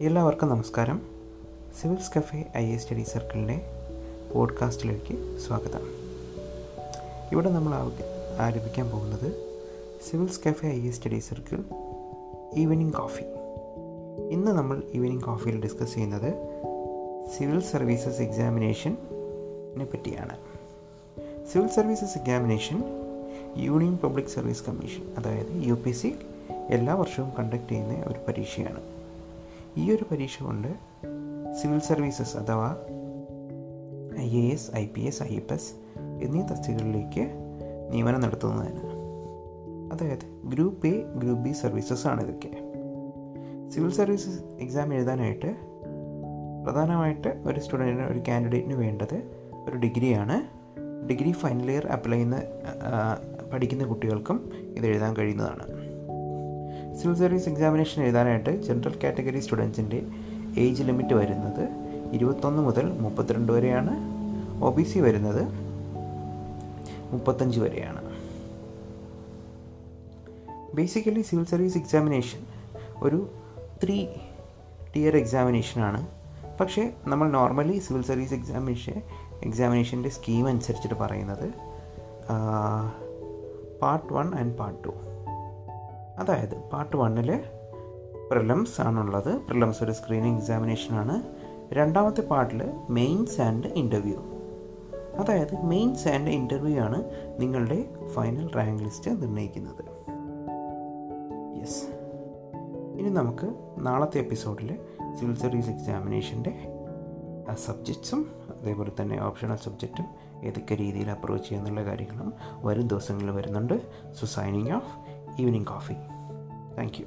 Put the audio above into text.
എല്ലാവർക്കും നമസ്കാരം. Civils cafe I A study സർക്കിളിന്റെ പോഡ്കാസ്റ്റിലേക്ക് സ്വാഗതം. ഇവിടെ നമ്മൾ ആരംഭിക്കാൻ പോകുന്നത് civils cafe I A study circle evening coffee. ഇന്ന് നമ്മൾ ഈവനിങ് കോഫിയിൽ ഡിസ്കസ് ചെയ്യുന്നത് സിവിൽ സർവീസസ് എക്സാമിനേഷനെ പറ്റിയാണ്. Civil services examination union public service commission അതായത് യു പി സി എല്ലാ വർഷവും കണ്ടക്ട് ചെയ്യുന്ന ഒരു പരീക്ഷയാണ്. ഈ ഒരു പരീക്ഷ കൊണ്ട് സിവിൽ സർവീസസ് അഥവാ I A S I P S I F S എന്നീ തസ്തികകളിലേക്ക് നിയമനം നടത്തുന്നതിന്. അതായത് group A group B services ആണ് ഇതൊക്കെ. സിവിൽ സർവീസസ് എക്സാം എഴുതാനായിട്ട് പ്രധാനമായിട്ട് ഒരു സ്റ്റുഡന്റിന് ഒരു കാൻഡിഡേറ്റിന് വേണ്ടത് ഒരു ഡിഗ്രിയാണ്. ഡിഗ്രി ഫൈനൽ ഇയർ അപ്ലൈ ചെയ്യുന്ന പഠിക്കുന്ന കുട്ടികൾക്കും ഇത് എഴുതാൻ കഴിയുന്നതാണ്. സിവിൽ സർവീസ് എക്സാമിനേഷൻ എഴുതാനായിട്ട് ജനറൽ കാറ്റഗറി സ്റ്റുഡൻസിന്റെ ഏജ് ലിമിറ്റ് വരുന്നത് ഇരുപത്തൊന്ന് മുതൽ മുപ്പത്തിരണ്ട് വരെയാണ്. ഒ ബി സി വരുന്നത് മുപ്പത്തഞ്ച് വരെയാണ്. ബേസിക്കലി സിവിൽ സർവീസ് എക്സാമിനേഷൻ ഒരു ത്രീ ടിയർ എക്സാമിനേഷനാണ് പക്ഷേ നമ്മൾ നോർമലി സിവിൽ സർവീസ് എക്സാമിനേഷൻ എക്സാമിനേഷന്റെ സ്കീം അനുസരിച്ചിട്ട് പറയുന്നത് part one and part two അതായത് പാർട്ട് വണ്ണിൽ പ്രിലംസ് ആണുള്ളത്. പ്രിലംസ് ഒരു സ്ക്രീനിങ് എക്സാമിനേഷനാണ് രണ്ടാമത്തെ പാർട്ടിൽ മെയിൻസ് ആൻഡ് ഇന്റർവ്യൂ അതായത് മെയിൻസ് ആൻഡ് ഇന്റർവ്യൂ ആണ് നിങ്ങളുടെ ഫൈനൽ റാങ്ക് ലിസ്റ്റ് നിർണയിക്കുന്നത്. യെസ് ഇനി നമുക്ക് നാളത്തെ എപ്പിസോഡിൽ സിവിൽ സർവീസ് എക്സാമിനേഷന്റെ സബ്ജക്ട്സും അതേപോലെ തന്നെ ഓപ്ഷണൽ സബ്ജക്റ്റും ഏതൊക്കെ രീതിയിൽ അപ്രോച്ച് ചെയ്യുന്നുള്ള കാര്യങ്ങളും വരും ദിവസങ്ങളിൽ വരുന്നുണ്ട്. So signing off evening coffee thank you